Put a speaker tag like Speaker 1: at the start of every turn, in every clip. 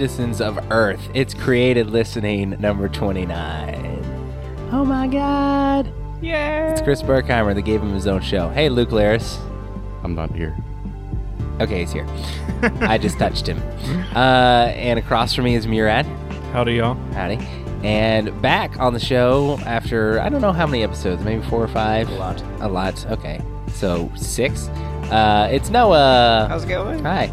Speaker 1: citizens of Earth. It's created listening number 29. Oh my god.
Speaker 2: Yeah.
Speaker 1: It's Chris Berkheimer that gave him his own show. Hey, Luke Laris.
Speaker 3: I'm not here.
Speaker 1: Okay, he's here. I just touched him. Uh, and across from me is Murad.
Speaker 4: Howdy, y'all.
Speaker 1: Howdy. And back on the show after, I don't know how many episodes, maybe four or five?
Speaker 2: A lot.
Speaker 1: A lot. Okay. So six. Uh, it's Noah.
Speaker 2: How's it going?
Speaker 1: Hi.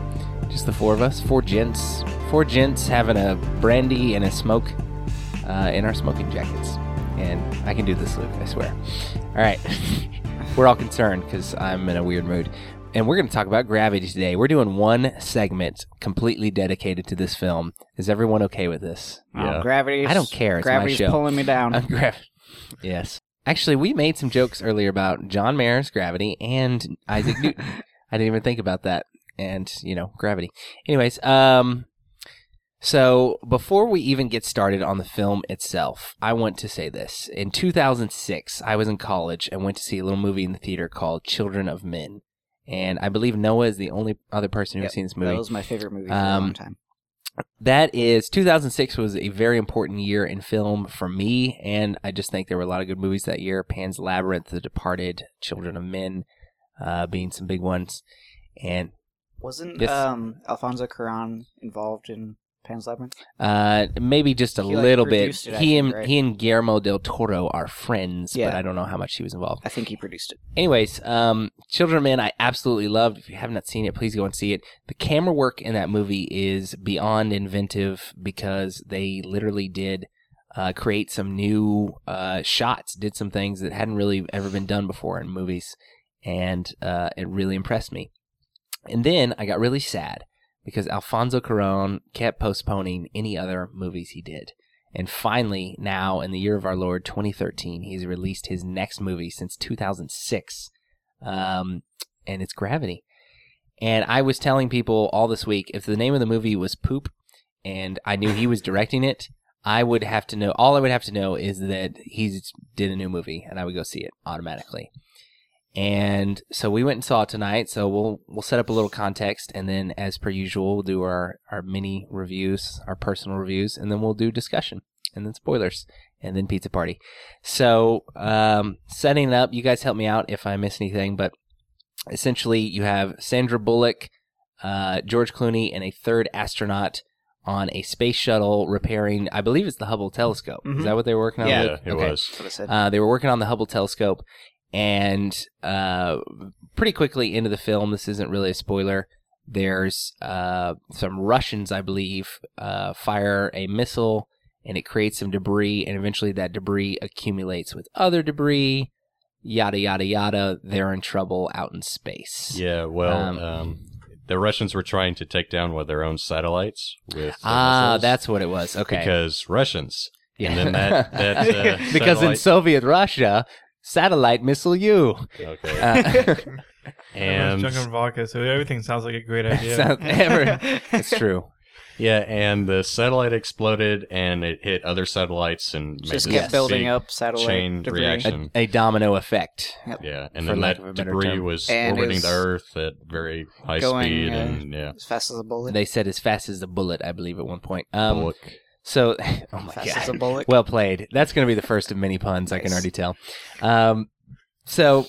Speaker 1: Just the four of us. Four gents. Four gents having a brandy and a smoke uh, in our smoking jackets. And I can do this, Luke, I swear. All right. we're all concerned because I'm in a weird mood. And we're going to talk about Gravity today. We're doing one segment completely dedicated to this film. Is everyone okay with this?
Speaker 3: Yeah.
Speaker 2: Oh, gravity's,
Speaker 1: I don't care. It's my
Speaker 2: gravity's
Speaker 1: show.
Speaker 2: pulling me down.
Speaker 1: I'm Grav- yes. Actually, we made some jokes earlier about John Mayer's Gravity and Isaac Newton. I didn't even think about that. And, you know, gravity. Anyways, um, so before we even get started on the film itself, I want to say this. In 2006, I was in college and went to see a little movie in the theater called Children of Men. And I believe Noah is the only other person who's
Speaker 2: Yep,
Speaker 1: seen this movie.
Speaker 2: That was my favorite movie for a
Speaker 1: Um,
Speaker 2: long time.
Speaker 1: that is 2006 was a very important year in film for me and i just think there were a lot of good movies that year pan's labyrinth the departed children of men uh, being some big ones and
Speaker 2: Wasn't
Speaker 1: yes.
Speaker 2: um, Alfonso Cuarón involved in Pan's Labyrinth?
Speaker 1: uh, maybe just a
Speaker 2: He, like,
Speaker 1: little bit
Speaker 2: produced it, I
Speaker 1: he
Speaker 2: think,
Speaker 1: and
Speaker 2: right?
Speaker 1: he and guillermo del toro are friends but
Speaker 2: Yeah.
Speaker 1: i don't know how much he was involved
Speaker 2: I think he produced it.
Speaker 1: anyways um children of men i absolutely loved if you have not seen it please go and see it the camera work in that movie is beyond inventive because they literally did uh, create some new uh, shots did some things that hadn't really ever been done before in movies and uh, it really impressed me and then i got really sad because alfonso cuaron kept postponing any other movies he did and finally, now in the year of our Lord 2013, he's released his next movie since 2006, um, and it's Gravity. And I was telling people all this week if the name of the movie was Poop, and I knew he was directing it, I would have to know. All I would have to know is that he did a new movie, and I would go see it automatically. And so we went and saw it tonight. So we'll we'll set up a little context, and then as per usual, we'll do our our mini reviews, our personal reviews, and then we'll do discussion, and then spoilers, and then pizza party. So um, setting it up, you guys help me out if I miss anything, but essentially you have Sandra Bullock, uh, George Clooney, and a third astronaut on a space shuttle repairing. I believe it's the Hubble telescope. Is
Speaker 2: Mhm.
Speaker 1: that what they were working on?
Speaker 2: Yeah.
Speaker 3: Yeah,
Speaker 1: Luke?
Speaker 3: it
Speaker 1: Okay.
Speaker 3: was.
Speaker 2: That's what I said.
Speaker 1: Uh, they were working on the Hubble telescope, and uh, pretty quickly into the film, this isn't really a spoiler. There's uh, some Russians, I believe, uh, fire a missile, and it creates some debris, and eventually that debris accumulates with other debris. Yada yada yada. They're in trouble out in space.
Speaker 3: Yeah, well,
Speaker 1: Um,
Speaker 3: um, the Russians were trying to take down one of their own satellites with
Speaker 1: Ah,
Speaker 3: missiles
Speaker 1: that's what it was. Okay.
Speaker 3: because Russians.
Speaker 1: Yeah.
Speaker 3: And then that, that uh,
Speaker 1: because in Soviet Russia, satellite missile you.
Speaker 3: okay.
Speaker 1: Uh,
Speaker 3: and
Speaker 4: Everyone's drinking vodka, so everything sounds like a great idea.
Speaker 1: sounds- ever- it's true.
Speaker 3: yeah, and the satellite exploded and it hit other satellites and made
Speaker 2: Just
Speaker 3: this
Speaker 2: kept building
Speaker 3: big
Speaker 2: up satellite
Speaker 3: chain
Speaker 2: debris.
Speaker 3: reaction.
Speaker 1: A, a domino effect.
Speaker 3: Yeah, and
Speaker 1: for
Speaker 3: then
Speaker 1: lack
Speaker 3: that
Speaker 1: of a better
Speaker 3: debris
Speaker 1: term.
Speaker 3: was
Speaker 2: And it
Speaker 3: orbiting
Speaker 2: was
Speaker 3: the Earth at very high
Speaker 2: going,
Speaker 3: speed,
Speaker 2: uh,
Speaker 3: and yeah,
Speaker 2: As fast as a bullet.
Speaker 1: They said as fast as a bullet, I believe, at one point. Um,
Speaker 3: Bullock.
Speaker 1: So, oh my
Speaker 2: fast
Speaker 1: god,
Speaker 2: bullet.
Speaker 1: well played. That's going to be the first of many puns. I can already tell. Um, so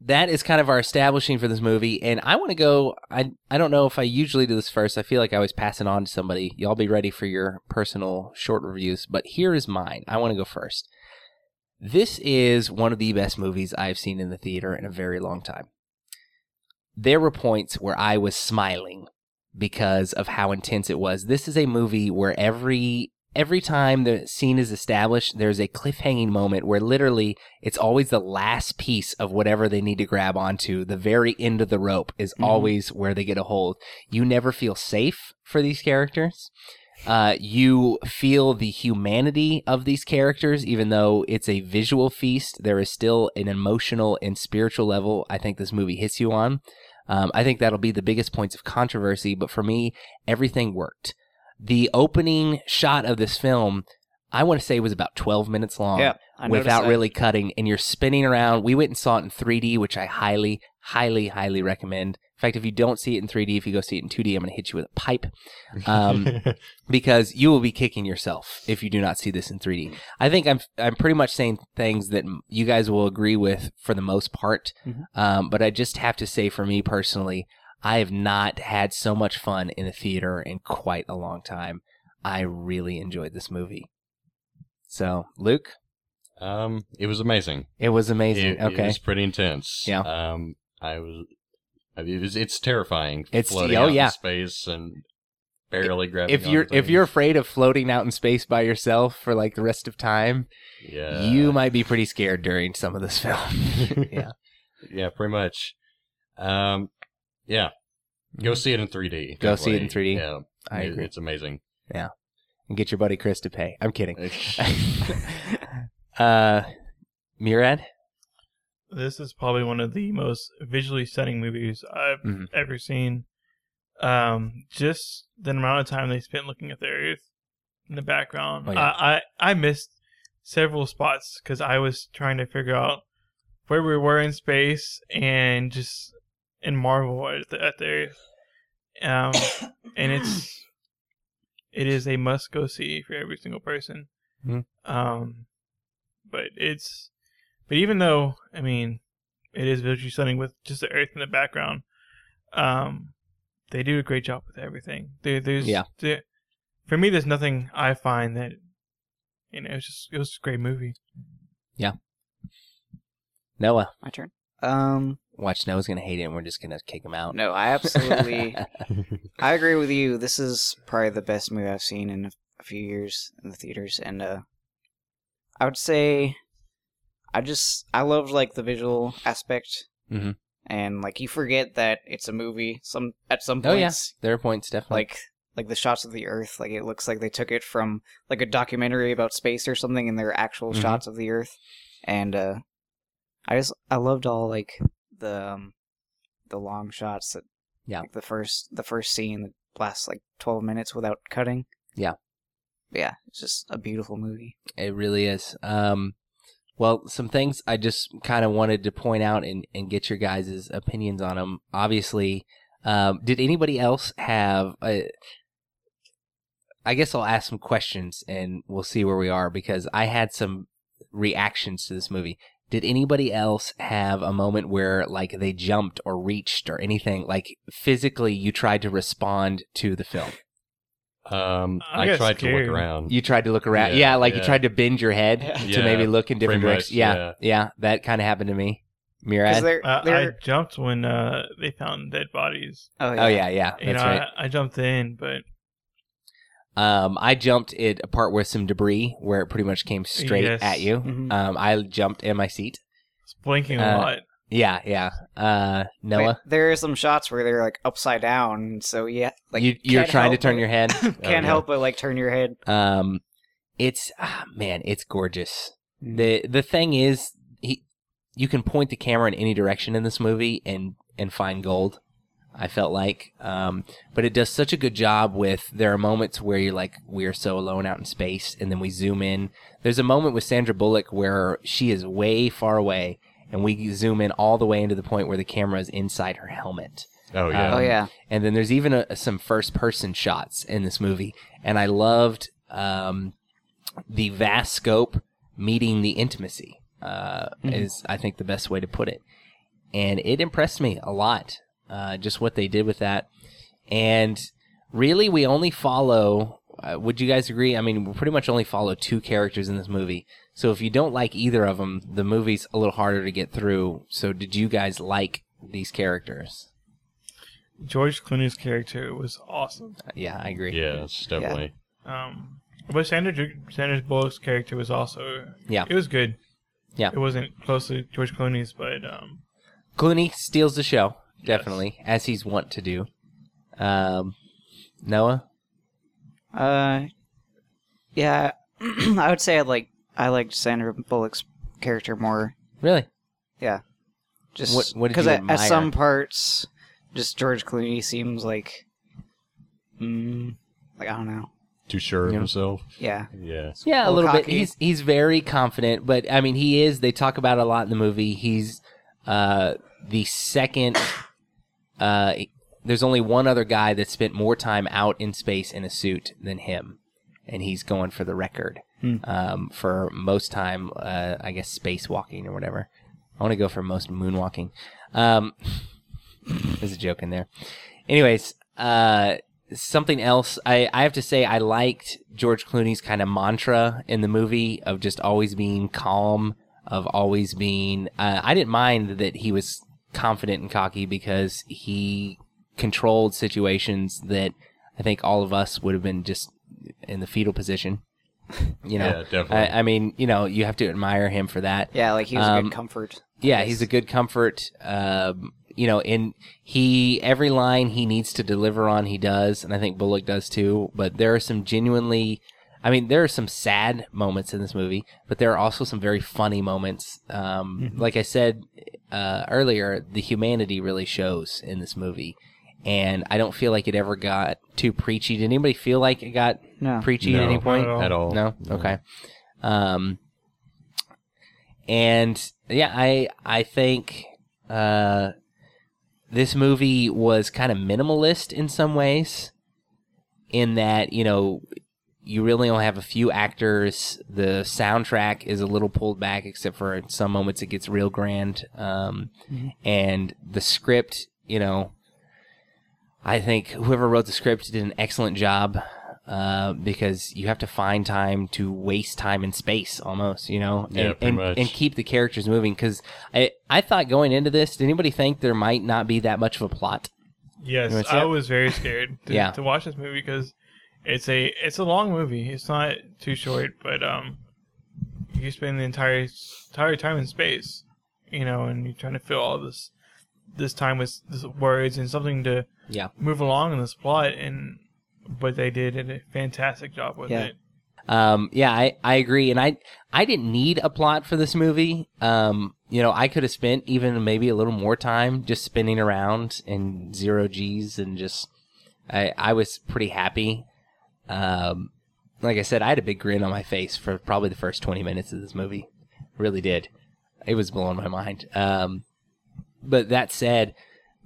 Speaker 1: that is kind of our establishing for this movie, and I want to go. I I don't know if I usually do this first. I feel like I always pass it on to somebody. Y'all be ready for your personal short reviews, but here is mine. I want to go first. This is one of the best movies I've seen in the theater in a very long time. There were points where I was smiling because of how intense it was. This is a movie where every every time the scene is established, there's a cliffhanging moment where literally it's always the last piece of whatever they need to grab onto. The very end of the rope is
Speaker 2: Mhm.
Speaker 1: always where they get a hold. You never feel safe for these characters. Uh, you feel the humanity of these characters, even though it's a visual feast. There is still an emotional and spiritual level I think this movie hits you on. Um, I think that'll be the biggest points of controversy, but for me, everything worked. The opening shot of this film, I want to say, was about 12 minutes long
Speaker 2: yeah,
Speaker 1: without really cutting, and you're spinning around. We went and saw it in 3D, which I highly, highly, highly recommend fact, if you don't see it in 3D, if you go see it in 2D, I'm going to hit you with a pipe. Um, because you will be kicking yourself if you do not see this in 3D. I think I'm I'm pretty much saying things that you guys will agree with for the most part.
Speaker 2: Mhm.
Speaker 1: Um, but I just have to say, for me personally, I have not had so much fun in a theater in quite a long time. I really enjoyed this movie. So, Luke,
Speaker 3: um, it was amazing.
Speaker 1: it was amazing.
Speaker 3: It, it was pretty intense.
Speaker 1: Yeah.
Speaker 3: Um, I was. I mean, it it's terrifying.
Speaker 1: It's-
Speaker 3: floating
Speaker 1: oh,
Speaker 3: out
Speaker 1: yeah.
Speaker 3: in space and barely grabbing.
Speaker 1: if you're if you're afraid of floating out in space by yourself for like the rest of time,
Speaker 3: yeah,
Speaker 1: you might be pretty scared during some of this film. yeah.
Speaker 3: yeah, pretty much. Um, yeah, go see it in 3D.
Speaker 1: Mm-hmm. Go see it in 3D.
Speaker 3: Yeah,
Speaker 1: I agree.
Speaker 3: It's amazing.
Speaker 1: Yeah, and get your buddy Chris to pay. I'm kidding. uh, Murad?
Speaker 4: This is probably one of the most visually stunning movies I've
Speaker 1: Mhm.
Speaker 4: ever seen. Um, just the amount of time they spent looking at the Earth in the background.
Speaker 1: Oh, yeah.
Speaker 4: I, I I missed several spots because I was trying to figure out where we were in space and just and marvel at the, at the Earth. Um, and it's it is a must go see for every single person.
Speaker 1: Mhm.
Speaker 4: Um, but it's but even though I mean it is visually stunning with just the earth in the background, um, they do a great job with everything. There, there's
Speaker 1: Yeah.
Speaker 4: there- for me, there's nothing I find that you know it's just it was a great movie. Yeah.
Speaker 1: Noah.
Speaker 2: My turn. Um,
Speaker 1: Watch, Noah's going to hate it and we're just going to kick him out.
Speaker 2: no, I absolutely, I agree with you. This is probably the best movie I've seen in a, a few years in the theaters, and uh, I would say, I just I love like the visual aspect,
Speaker 1: Mhm.
Speaker 2: and like you forget that it's a movie. Some at some
Speaker 1: Oh, yeah.
Speaker 2: points,
Speaker 1: There are points, definitely.
Speaker 2: like like the shots of the Earth, like it looks like they took it from like a documentary about space or something, and they're actual
Speaker 1: Mhm.
Speaker 2: shots of the Earth, and uh, I just I loved all like the um, the long shots that
Speaker 1: Yeah.
Speaker 2: like the first the first scene that lasts like twelve minutes without cutting.
Speaker 1: Yeah.
Speaker 2: yeah, it's just a beautiful movie.
Speaker 1: It really is. Um, well, some things I just kind of wanted to point out and, and get your guys' opinions on them. Obviously, um, did anybody else have a, I guess I'll ask some questions and we'll see where we are because I had some reactions to this movie. Did anybody else have a moment where like they jumped or reached or anything like physically you tried to respond to the film?
Speaker 3: Um,
Speaker 4: I
Speaker 3: I,
Speaker 4: got
Speaker 3: tried to look around.
Speaker 1: You tried to look around. Yeah,
Speaker 3: Yeah,
Speaker 1: like you tried to bend your head
Speaker 2: Yeah.
Speaker 1: to
Speaker 3: Yeah,
Speaker 1: maybe look in different
Speaker 3: pretty
Speaker 1: directions.
Speaker 3: much,
Speaker 1: Yeah,
Speaker 3: yeah.
Speaker 1: yeah, that kind of happened to me.
Speaker 2: Because
Speaker 1: Murad.
Speaker 2: they're,
Speaker 4: Uh, I
Speaker 2: they're
Speaker 4: jumped when uh, they found dead bodies.
Speaker 2: oh
Speaker 1: Oh yeah, yeah,
Speaker 4: You know,
Speaker 1: right.
Speaker 4: I, I jumped in, but
Speaker 1: Um, I jumped it apart with some debris where it pretty much came straight
Speaker 4: Yes.
Speaker 1: at you.
Speaker 2: Mhm.
Speaker 1: Um, I jumped in my seat.
Speaker 4: it's blinking a
Speaker 1: Uh,
Speaker 4: lot.
Speaker 1: Yeah, yeah. Uh, Noah,
Speaker 2: But there are some shots where they're like upside down, so yeah, like
Speaker 1: you, you're trying to turn
Speaker 2: but-
Speaker 1: your head.
Speaker 2: can't
Speaker 3: yeah.
Speaker 2: help but like turn your head.
Speaker 1: Um, it's ah, man, it's gorgeous.
Speaker 2: Mm-hmm.
Speaker 1: the The thing is, he, you can point the camera in any direction in this movie and and find gold. I felt like, um, but it does such a good job with. There are moments where you're like, we are so alone out in space, and then we zoom in. There's a moment with Sandra Bullock where she is way far away, and we zoom in all the way into the point where the camera is inside her helmet.
Speaker 3: Oh yeah.
Speaker 1: Um,
Speaker 2: oh yeah,
Speaker 1: And then there's even a, some first person shots in this movie. And I loved um, the vast scope meeting the intimacy, uh,
Speaker 2: Mhm.
Speaker 1: is, I think, the best way to put it. And it impressed me a lot, uh, just what they did with that. And really, we only follow. Uh, would you guys agree? I mean, we pretty much only follow two characters in this movie. So if you don't like either of them, the movie's a little harder to get through. So did you guys like these characters?
Speaker 4: George Clooney's character was awesome.
Speaker 1: Uh, Yeah, I agree.
Speaker 3: Yes, definitely.
Speaker 4: Um, but Sandra Sandra Bullock's character was also
Speaker 1: Yeah.
Speaker 4: it was good.
Speaker 1: Yeah.
Speaker 4: it wasn't close to George Clooney's, but um,
Speaker 1: Clooney steals the show, definitely, as he's wont to do. Um, Noah,
Speaker 2: uh, yeah. I would say I like I liked Sandra Bullock's character more.
Speaker 1: really? Yeah.
Speaker 2: Just
Speaker 1: What- what did
Speaker 2: because
Speaker 1: you
Speaker 2: at, at
Speaker 1: admire?
Speaker 2: some parts, just George Clooney seems like, mm, like I don't know.
Speaker 3: Too sure of
Speaker 1: Yeah.
Speaker 3: himself.
Speaker 2: Yeah,
Speaker 3: Yeah.
Speaker 1: Yeah, a
Speaker 2: little
Speaker 1: little bit.
Speaker 2: cocky.
Speaker 1: He's he's very confident, but I mean, he is. They talk about it a lot in the movie. He's uh, the second uh, there's only one other guy that spent more time out in space in a suit than him, and he's going for the record
Speaker 2: Hmm.
Speaker 1: um, for most time. Uh, I guess spacewalking or whatever. I want to go for most moonwalking. Um, there's a joke in there. Anyways, uh, something else. I, I have to say I liked George Clooney's kind of mantra in the movie of just always being calm, of always being. Uh, I didn't mind that he was confident and cocky because he controlled situations that I think all of us would have been just in the fetal position. You know,
Speaker 3: Yeah, definitely.
Speaker 1: I, I mean, you know, you have to admire him for that.
Speaker 2: Yeah, like he was a
Speaker 1: Um,
Speaker 2: good comfort.
Speaker 1: Yeah, he's a good comfort. Um, you know, and he every line he needs to deliver on, he does, and I think Bullock does too. But there are some genuinely, I mean, there are some sad moments in this movie, but there are also some very funny moments. Um, Like I said uh, earlier, the humanity really shows in this movie, and I don't feel like it ever got too preachy. Did anybody feel like it got
Speaker 2: No.
Speaker 1: preachy at
Speaker 3: No,
Speaker 1: any
Speaker 3: not
Speaker 1: point?
Speaker 4: at all.
Speaker 3: At all.
Speaker 1: No. Okay. Um, and yeah, I I think uh, this movie was kind of minimalist in some ways, in that you know you really only have a few actors. The soundtrack is a little pulled back, except for in some moments it gets real grand. Um, And the script, you know, I think whoever wrote the script did an excellent job uh, because you have to find time to waste time in space almost, you know,
Speaker 3: Yeah,
Speaker 1: and,
Speaker 3: pretty
Speaker 1: and,
Speaker 3: much.
Speaker 1: and keep the characters moving. Because I, I thought going into this, did anybody think there might not be that much of a plot?
Speaker 4: Yes,
Speaker 1: You wanna see
Speaker 4: I
Speaker 1: it?
Speaker 4: was very scared to,
Speaker 1: Yeah.
Speaker 4: to watch this movie because it's a it's a long movie. It's not too short, but um, you spend the entire entire time in space, you know, and you're trying to fill all this this time with this words and something to
Speaker 1: Yeah.
Speaker 4: move along in this plot. And but they did a fantastic job with
Speaker 2: Yeah.
Speaker 4: it.
Speaker 1: Um, yeah, I, I agree, and I I didn't need a plot for this movie. Um, you know, I could have spent even maybe a little more time just spinning around in zero G's and just I I was pretty happy. Um, like I said, I had a big grin on my face for probably the first twenty minutes of this movie. Really did. It was blowing my mind. Um, but that said,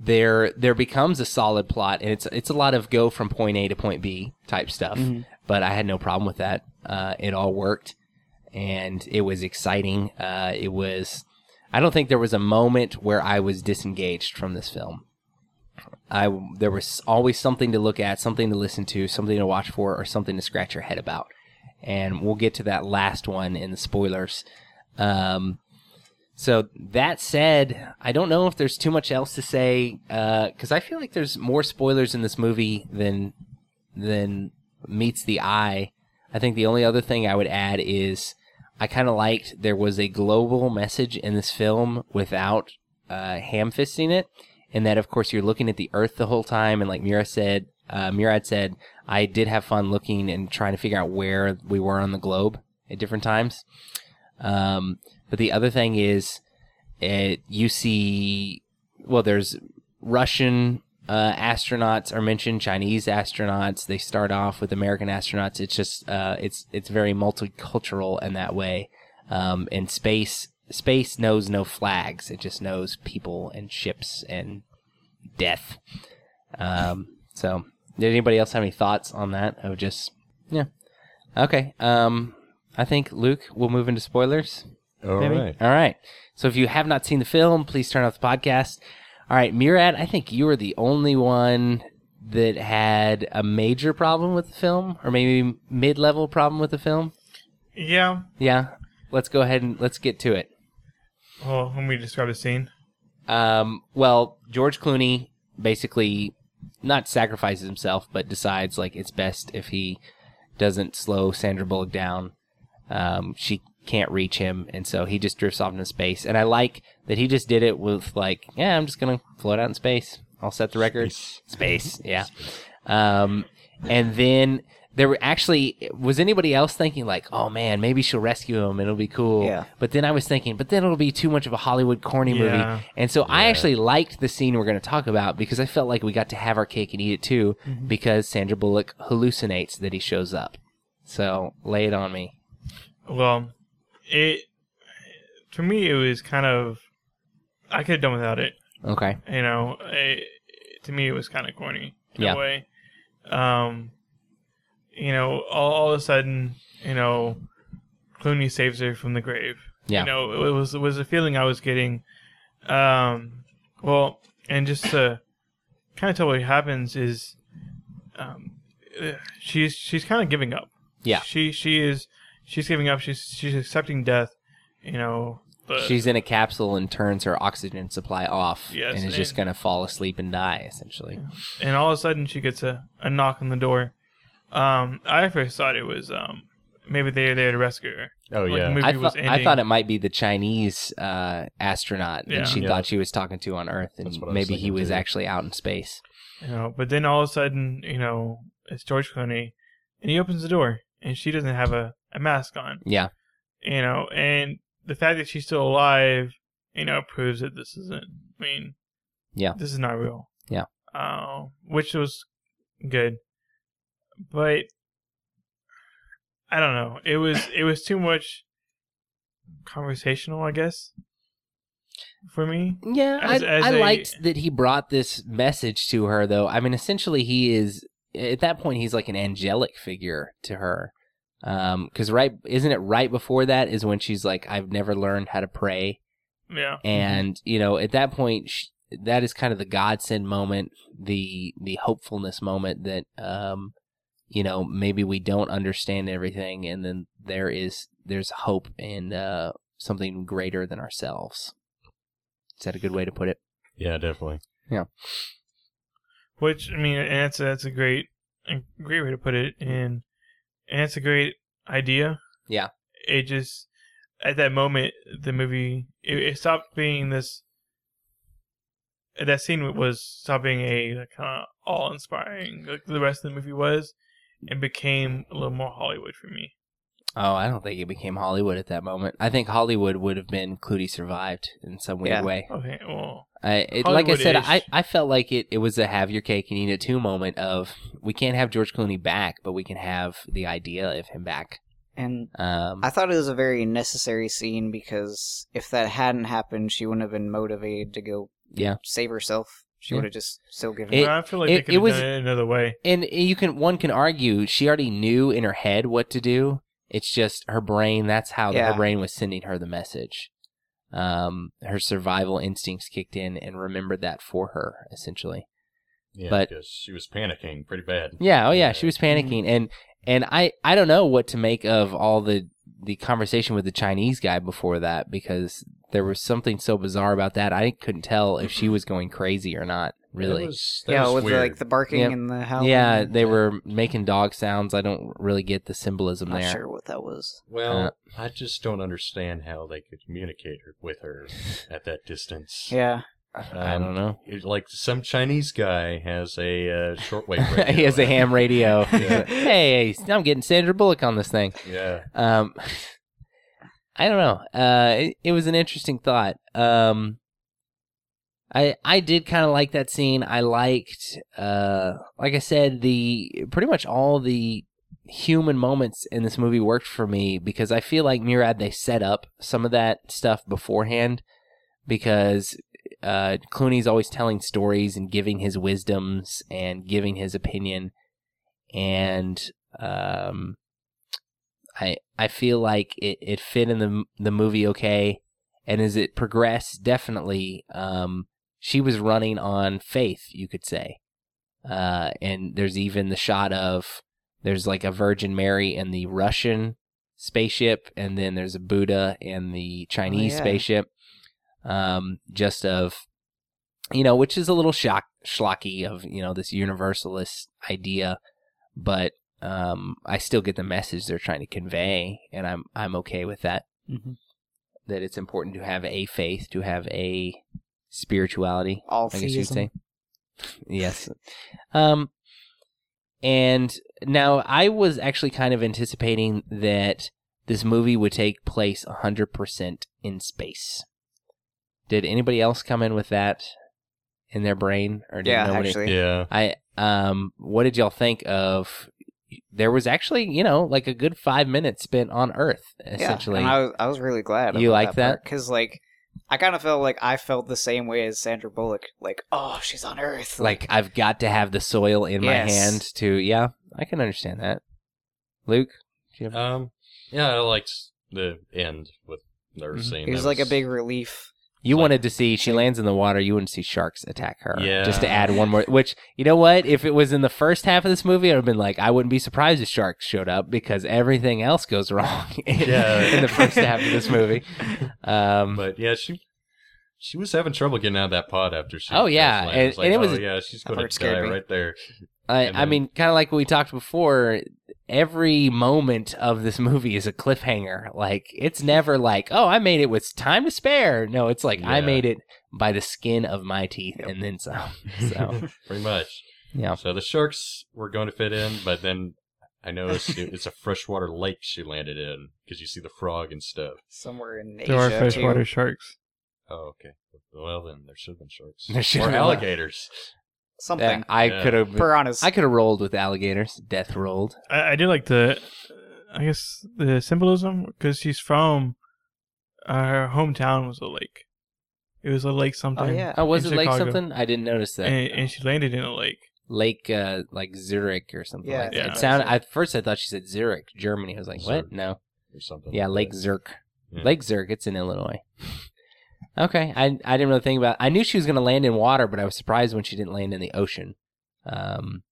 Speaker 1: there there becomes a solid plot, and it's it's a lot of go from point A to point B type stuff. But I had no problem with that. Uh, it all worked, and it was exciting. Uh, it was. I don't think there was a moment where I was disengaged from this film. I there was always something to look at, something to listen to, something to watch for, or something to scratch your head about. And we'll get to that last one in the spoilers. Um, so that said, I don't know if there's too much else to say because I feel like there's more spoilers in this movie than than meets the eye. I think the only other thing I would add is I kind of liked there was a global message in this film without uh, ham fisting it, and that of course you're looking at the Earth the whole time, and like Mira said, uh, Murad said, I did have fun looking and trying to figure out where we were on the globe at different times. Um, but the other thing is, it, you see, well, there's Russian uh, astronauts are mentioned, Chinese astronauts. They start off with American astronauts. It's just, uh, it's it's very multicultural in that way. Um, and space space knows no flags. It just knows people and ships and death. Um, so, did anybody else have any thoughts on that? Of just, yeah, okay. Um, I think Luke, we'll move into spoilers.
Speaker 3: All
Speaker 1: Maybe?
Speaker 3: right.
Speaker 1: All right. So if you have not seen the film, please turn off the podcast. All right, Murad, I think you were the only one that had a major problem with the film, or maybe mid-level problem with the film.
Speaker 4: Yeah.
Speaker 1: Yeah. Let's go ahead and let's get to it.
Speaker 4: Well, when we describe the scene.
Speaker 1: Um, well, George Clooney basically not sacrifices himself, but decides like it's best if he doesn't slow Sandra Bullock down. Um, she can't reach him, and so he just drifts off into space. And I like that he just did it with like, yeah, I'm just gonna float out in space. I'll set the record. Space, yeah. Um, and then there were actually was anybody else thinking like, oh man, maybe she'll rescue him and it'll be cool.
Speaker 2: Yeah.
Speaker 1: But then I was thinking, but then it'll be too much of a Hollywood corny
Speaker 4: Yeah.
Speaker 1: movie. And so I actually liked the scene we're going to talk about because I felt like we got to have our cake and eat it too because Sandra Bullock hallucinates that he shows up. So lay it on me.
Speaker 4: Well, it for me it was kind of I could have done without it.
Speaker 1: Okay.
Speaker 4: You know, it, to me it was kind of corny in
Speaker 1: Yeah.
Speaker 4: a way. Um, you know, all, all of a sudden, you know, Clooney saves her from the grave.
Speaker 1: Yeah.
Speaker 4: You know, it was it was a feeling I was getting. Um, well, and just to kind of tell what happens is, um, she's she's kind of giving up.
Speaker 1: Yeah.
Speaker 4: She she is she's giving up. She's she's accepting death. You know. But,
Speaker 1: She's in a capsule and turns her oxygen supply off,
Speaker 4: Yes,
Speaker 1: and is just going to fall asleep and die. Essentially,
Speaker 4: and all of a sudden she gets a, a knock on the door. Um, I first thought it was um maybe they're there to rescue her.
Speaker 3: Oh
Speaker 4: Like,
Speaker 3: yeah.
Speaker 4: movie
Speaker 1: I
Speaker 4: was
Speaker 1: thought I thought it might be the Chinese uh, astronaut
Speaker 4: Yeah.
Speaker 1: that she
Speaker 3: Yeah.
Speaker 1: thought she was talking to on Earth, and
Speaker 3: That's what I was
Speaker 1: maybe he was
Speaker 3: too.
Speaker 1: actually out in space.
Speaker 4: you know, but then all of a sudden, you know, it's George Clooney, and he opens the door, and she doesn't have a, a mask on,
Speaker 1: Yeah,
Speaker 4: you know, and the fact that she's still alive, you know, proves that this isn't. I mean,
Speaker 1: Yeah.
Speaker 4: this is not real.
Speaker 1: Yeah.
Speaker 4: Uh, which was good, but I don't know. It was it was too much conversational, I guess, for me.
Speaker 1: yeah.
Speaker 4: As-
Speaker 1: I,
Speaker 4: as
Speaker 1: I
Speaker 4: a-
Speaker 1: liked that he brought this message to her, though. I mean, essentially, he is at that point he's like an angelic figure to her. Because right, isn't it right before that is when she's like, "I've never learned how to pray."
Speaker 4: Yeah.
Speaker 1: and you know at that point sh- that is kind of the godsend moment the the hopefulness moment that um you know maybe we don't understand everything and then there is there's hope in uh something greater than ourselves is that a good way to put it
Speaker 3: Yeah, definitely. Yeah.
Speaker 4: Which I mean, and that's a, that's a great a great way to put it, and and it's a great idea.
Speaker 1: Yeah.
Speaker 4: It just at that moment the movie it, it stopped being this. That scene was stopped being a kind of all inspiring like the rest of the movie was, and became a little more Hollywood for me.
Speaker 1: oh i don't think it became hollywood at that moment i think hollywood would have been Clooney survived in some weird
Speaker 2: Yeah.
Speaker 1: way
Speaker 4: Okay, well,
Speaker 1: I, it, like I said, I, I felt like it, it was a have your cake and eat it too moment of we can't have George Clooney back, but we can have the idea of him back.
Speaker 2: And
Speaker 1: Um,
Speaker 2: I thought it was a very necessary scene because if that hadn't happened, she wouldn't have been motivated to go
Speaker 1: yeah,
Speaker 2: save herself. She
Speaker 1: Yeah.
Speaker 2: would have just still given
Speaker 1: It-
Speaker 2: up.
Speaker 4: I feel like
Speaker 1: it-
Speaker 4: they could
Speaker 1: it was-
Speaker 4: done it another way.
Speaker 1: and you can one can argue she already knew in her head what to do. It's just her brain. That's how the, her brain was sending her the message. Um, her survival instincts kicked in and remembered that for her essentially.
Speaker 3: Yeah,
Speaker 1: But-
Speaker 3: because she was panicking pretty bad.
Speaker 1: Yeah, oh yeah,
Speaker 3: Yeah.
Speaker 1: she was panicking and and I I don't know what to make of all the the conversation with the Chinese guy before that because there was something so bizarre about that. I couldn't tell if she was going crazy or not, really.
Speaker 3: That was, that
Speaker 2: yeah,
Speaker 3: was
Speaker 2: with the, like the barking
Speaker 1: Yep.
Speaker 2: and the howling.
Speaker 1: yeah, they were making dog sounds. I don't really get the symbolism there.
Speaker 2: Not
Speaker 1: there.
Speaker 2: sure what that was.
Speaker 3: Well,
Speaker 1: Uh,
Speaker 3: I just don't understand how they could communicate with her at that distance.
Speaker 2: Yeah,
Speaker 1: I
Speaker 3: Um,
Speaker 1: don't know.
Speaker 3: Like some Chinese guy has a uh, shortwave radio.
Speaker 1: he has a ham radio.
Speaker 3: Yeah.
Speaker 1: hey, I'm getting Sandra Bullock on this thing.
Speaker 3: Yeah.
Speaker 1: Um, I don't know. Uh, it, it was an interesting thought. Um, I I did kind of like that scene. I liked, uh, like I said, the pretty much all the human moments in this movie worked for me because I feel like Murad they set up some of that stuff beforehand because uh, Clooney's always telling stories and giving his wisdoms and giving his opinion, and um, I I feel like it, it fit in the the movie okay, and as it progressed, definitely, um, she was running on faith, you could say, uh, and there's even the shot of there's like a Virgin Mary in the Russian spaceship, and then there's a Buddha in the Chinese
Speaker 2: yeah.
Speaker 1: spaceship, um, just of you know, which is a little shock schlocky of you know this universalist idea, but um, I still get the message they're trying to convey, and I'm I'm okay with that.
Speaker 2: Mhm.
Speaker 1: That it's important to have a faith, to have a spirituality.
Speaker 2: all
Speaker 1: I guess you'd say. Yes. Um, and now I was actually kind of anticipating that this movie would take place 100% in space. Did anybody else come in with that in their brain, or did
Speaker 2: Yeah,
Speaker 1: nobody?
Speaker 2: actually.
Speaker 3: Yeah.
Speaker 1: I um, what did y'all think of? There was actually, you know, like a good five minutes spent on Earth, essentially.
Speaker 2: Yeah, and I was I was really glad.
Speaker 1: You
Speaker 2: about
Speaker 1: like that?
Speaker 2: because like I kind of felt like I felt the same way as Sandra Bullock. Like, oh, she's on Earth.
Speaker 1: Like I've got to have the soil in my hand to. Yeah, I can understand that. Luke, do you have-
Speaker 3: Um, yeah, I liked the end with her
Speaker 4: Mhm.
Speaker 2: it was
Speaker 3: That
Speaker 2: like a big relief.
Speaker 1: You wanted to see she lands in the water. You wouldn't see sharks attack her.
Speaker 3: Yeah.
Speaker 1: Just to add one more. Which you know what? If it was in the first half of this movie, I'd have been like, I wouldn't be surprised if sharks showed up because everything else goes wrong in,
Speaker 3: Yeah.
Speaker 1: in the first half of this movie. Um,
Speaker 3: But yeah, she she was having trouble getting out of that pod after she.
Speaker 1: Oh, yeah,
Speaker 3: first landed.
Speaker 1: and-
Speaker 3: like,
Speaker 1: and it was-
Speaker 3: oh, yeah, she's going to die right there.
Speaker 1: I,
Speaker 3: And
Speaker 1: I mean, kind of like we talked before, every moment of this movie is a cliffhanger. Like, it's never like, oh, I made it with time to spare. No, it's like, I made it by the skin of my teeth and then some. So,
Speaker 3: Pretty much.
Speaker 1: yeah.
Speaker 3: So the sharks were going to fit in, but then I noticed it- it's a freshwater lake she landed in because you see the frog and stuff.
Speaker 2: Somewhere in Asia.
Speaker 4: There are freshwater
Speaker 2: too.
Speaker 4: sharks.
Speaker 3: Oh, okay. Well, then there should have been sharks
Speaker 1: There should
Speaker 3: or
Speaker 1: have been.
Speaker 3: alligators.
Speaker 2: Something.
Speaker 1: Yeah, I
Speaker 3: Yeah.
Speaker 1: could have.
Speaker 2: Piranhas.
Speaker 1: I could have rolled with alligators. Death rolled.
Speaker 4: I, I do like the, I guess the symbolism because she's from, uh, her hometown was a lake. It was a lake something.
Speaker 2: Oh, yeah.
Speaker 1: Oh, was
Speaker 4: in
Speaker 1: it like
Speaker 4: Chicago.
Speaker 1: something? I didn't notice that.
Speaker 4: And, and she landed in a lake.
Speaker 1: Lake, uh, like Zurich or something
Speaker 2: Yeah,
Speaker 1: like that.
Speaker 4: yeah.
Speaker 1: It sounded. At first, I thought she said Zurich, Germany. I was like, what?
Speaker 3: Zurich.
Speaker 1: No.
Speaker 3: Or something.
Speaker 1: Yeah,
Speaker 3: like
Speaker 1: Lake
Speaker 3: that.
Speaker 1: Zurich.
Speaker 3: Yeah.
Speaker 1: Lake Zurich, it's in Illinois. Okay, I I didn't really think about. I knew she was going to land in water, but I was surprised when she didn't land in the ocean. Um,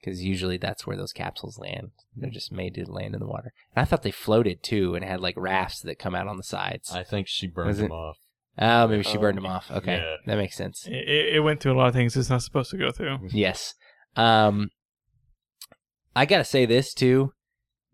Speaker 1: because usually that's where those capsules land. They're just made to land in the water. And I thought they floated too, and had like rafts that come out on the sides.
Speaker 3: I think she burned
Speaker 1: Was
Speaker 3: them
Speaker 1: it-
Speaker 3: off.
Speaker 1: oh, maybe she
Speaker 2: Oh.
Speaker 1: burned them off. Okay,
Speaker 3: Yeah.
Speaker 1: that makes sense.
Speaker 4: It, it- it went through a lot of things it's not supposed to go through.
Speaker 1: Yes. Um I got to say this too.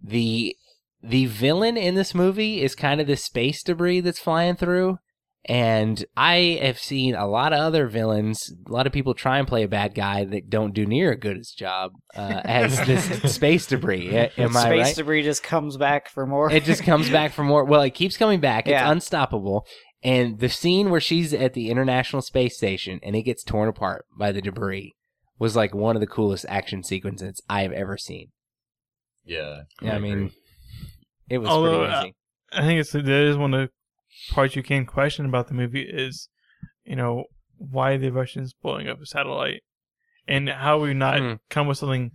Speaker 1: The the villain in this movie is kind of the space debris that's flying through and I have seen a lot of other villains, a lot of people try and play a bad guy that don't do near a good as job uh, as this space debris. A- Am I
Speaker 2: Space
Speaker 1: right?
Speaker 2: debris just comes back for more.
Speaker 1: it just comes back for more. Well, it keeps coming back. It's
Speaker 2: Yeah.
Speaker 1: unstoppable. And the scene where she's at the International Space Station and it gets torn apart by the debris was like one of the coolest action sequences I've ever seen.
Speaker 3: Yeah.
Speaker 1: Yeah, I
Speaker 3: agree.
Speaker 1: mean, it was
Speaker 4: Although,
Speaker 1: pretty
Speaker 4: uh,
Speaker 1: amazing.
Speaker 4: I think it's that is one of the parts you can question about the movie is, you know, why the Russians blowing up a satellite, and how we not
Speaker 1: Hmm.
Speaker 4: come with something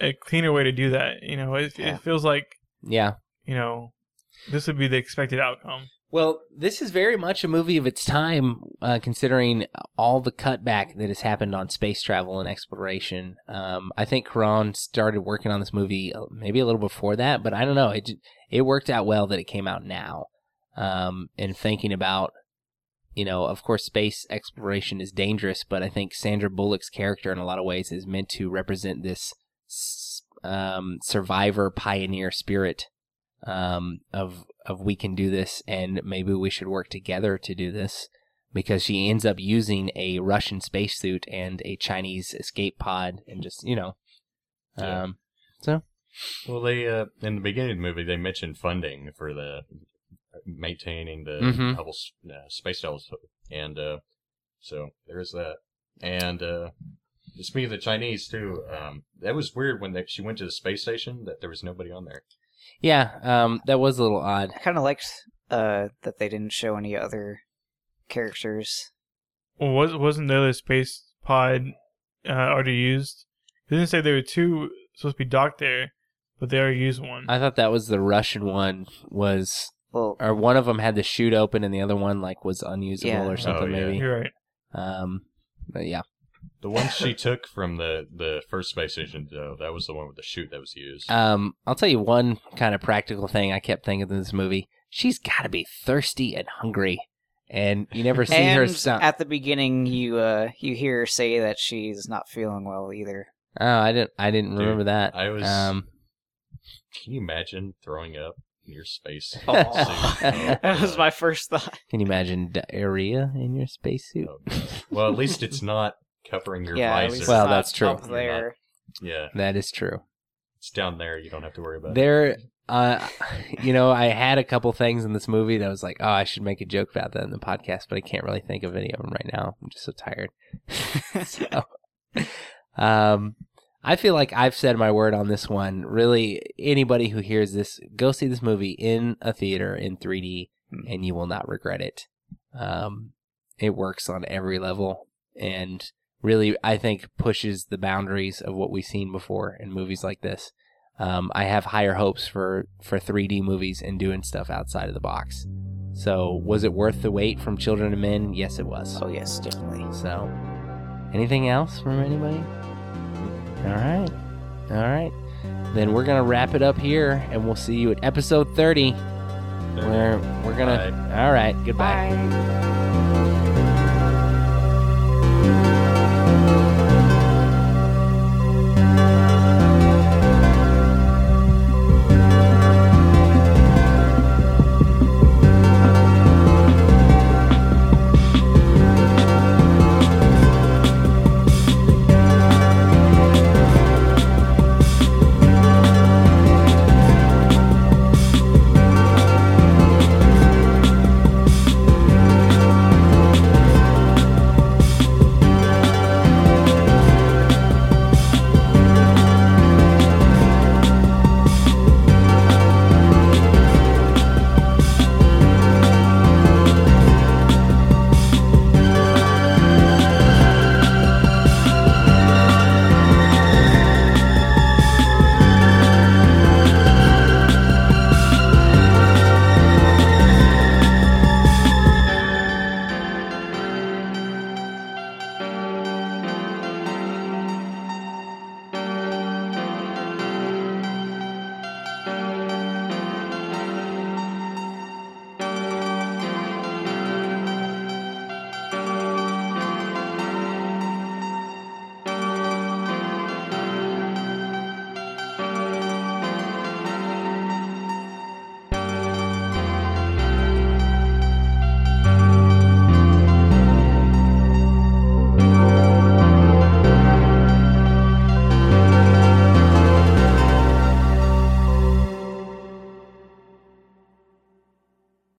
Speaker 4: a cleaner way to do that. You know, it,
Speaker 2: Yeah.
Speaker 4: it feels like
Speaker 1: yeah.
Speaker 4: you know this would be the expected outcome.
Speaker 1: Well, this is very much a movie of its time, uh, considering all the cutback that has happened on space travel and exploration. Um, I think Cuarón started working on this movie uh, maybe a little before that, but I don't know. It it worked out well that it came out now. Um, and thinking about, you know, of course, space exploration is dangerous, but I think Sandra Bullock's character, in a lot of ways, is meant to represent this um, survivor pioneer spirit um, of of we can do this and maybe we should work together to do this because she ends up using a Russian spacesuit and a Chinese escape pod and just you know
Speaker 3: Yeah.
Speaker 1: um so
Speaker 3: Well, they uh, in the beginning of the movie they mentioned funding for the maintaining the
Speaker 1: Mhm.
Speaker 3: Hubble uh, space telescope, and uh, so there's that. And uh, speaking of the Chinese too, um, that was weird when they, she went to the space station that there was nobody on there.
Speaker 1: yeah um that was a little odd
Speaker 2: I kind of liked uh, that they didn't show any other characters.
Speaker 4: Well, was wasn't the other space pod uh, already used? They didn't say there were two supposed to be docked there, but they already used one.
Speaker 1: I thought that was the Russian one was
Speaker 2: Well,
Speaker 1: or one of them had the chute open and the other one like was unusable
Speaker 2: Yeah.
Speaker 1: or something
Speaker 3: Oh, yeah.
Speaker 1: maybe
Speaker 4: You're right.
Speaker 1: um but yeah
Speaker 3: The one she took from the the first space station, though, that was the one with the chute that was used.
Speaker 1: Um, I'll tell you one kind of practical thing I kept thinking in this movie. She's got to be thirsty and hungry, and you never see her.
Speaker 2: and
Speaker 1: Sound-
Speaker 2: at the beginning, you uh, you hear her say that she's not feeling well either.
Speaker 1: oh, I didn't. I didn't
Speaker 3: Dude,
Speaker 1: remember that.
Speaker 3: I was.
Speaker 1: Um,
Speaker 3: can you imagine throwing up in your space?
Speaker 2: Oh. that was my first thought.
Speaker 1: can you imagine diarrhea in your spacesuit?
Speaker 3: Oh, God. well, at least it's not covering your
Speaker 2: yeah,
Speaker 3: visor.
Speaker 2: least
Speaker 1: Well, that's true.
Speaker 2: Up there.
Speaker 3: yeah,
Speaker 1: That is true.
Speaker 3: it's down there. You don't have to worry about it.
Speaker 1: There, uh, you know, I had a couple things in this movie that I was like, oh, I should make a joke about that in the podcast, but I can't really think of any of them right now. I'm just so tired. so, um, I feel like I've said my word on this one. Really, anybody who hears this, go see this movie in a theater in 3D,
Speaker 2: Hmm.
Speaker 1: and you will not regret it. Um, it works on every level and really, I think, pushes the boundaries of what we've seen before in movies like this. Um, I have higher hopes for, for 3D movies and doing stuff outside of the box. So, was it worth the wait from Children of Men? Yes, it was.
Speaker 2: Oh yes, definitely.
Speaker 1: So, anything else from anybody? All right. All right. Then we're going to wrap it up here and we'll see you at episode 30 where we're going to. All right. Goodbye.
Speaker 2: Bye.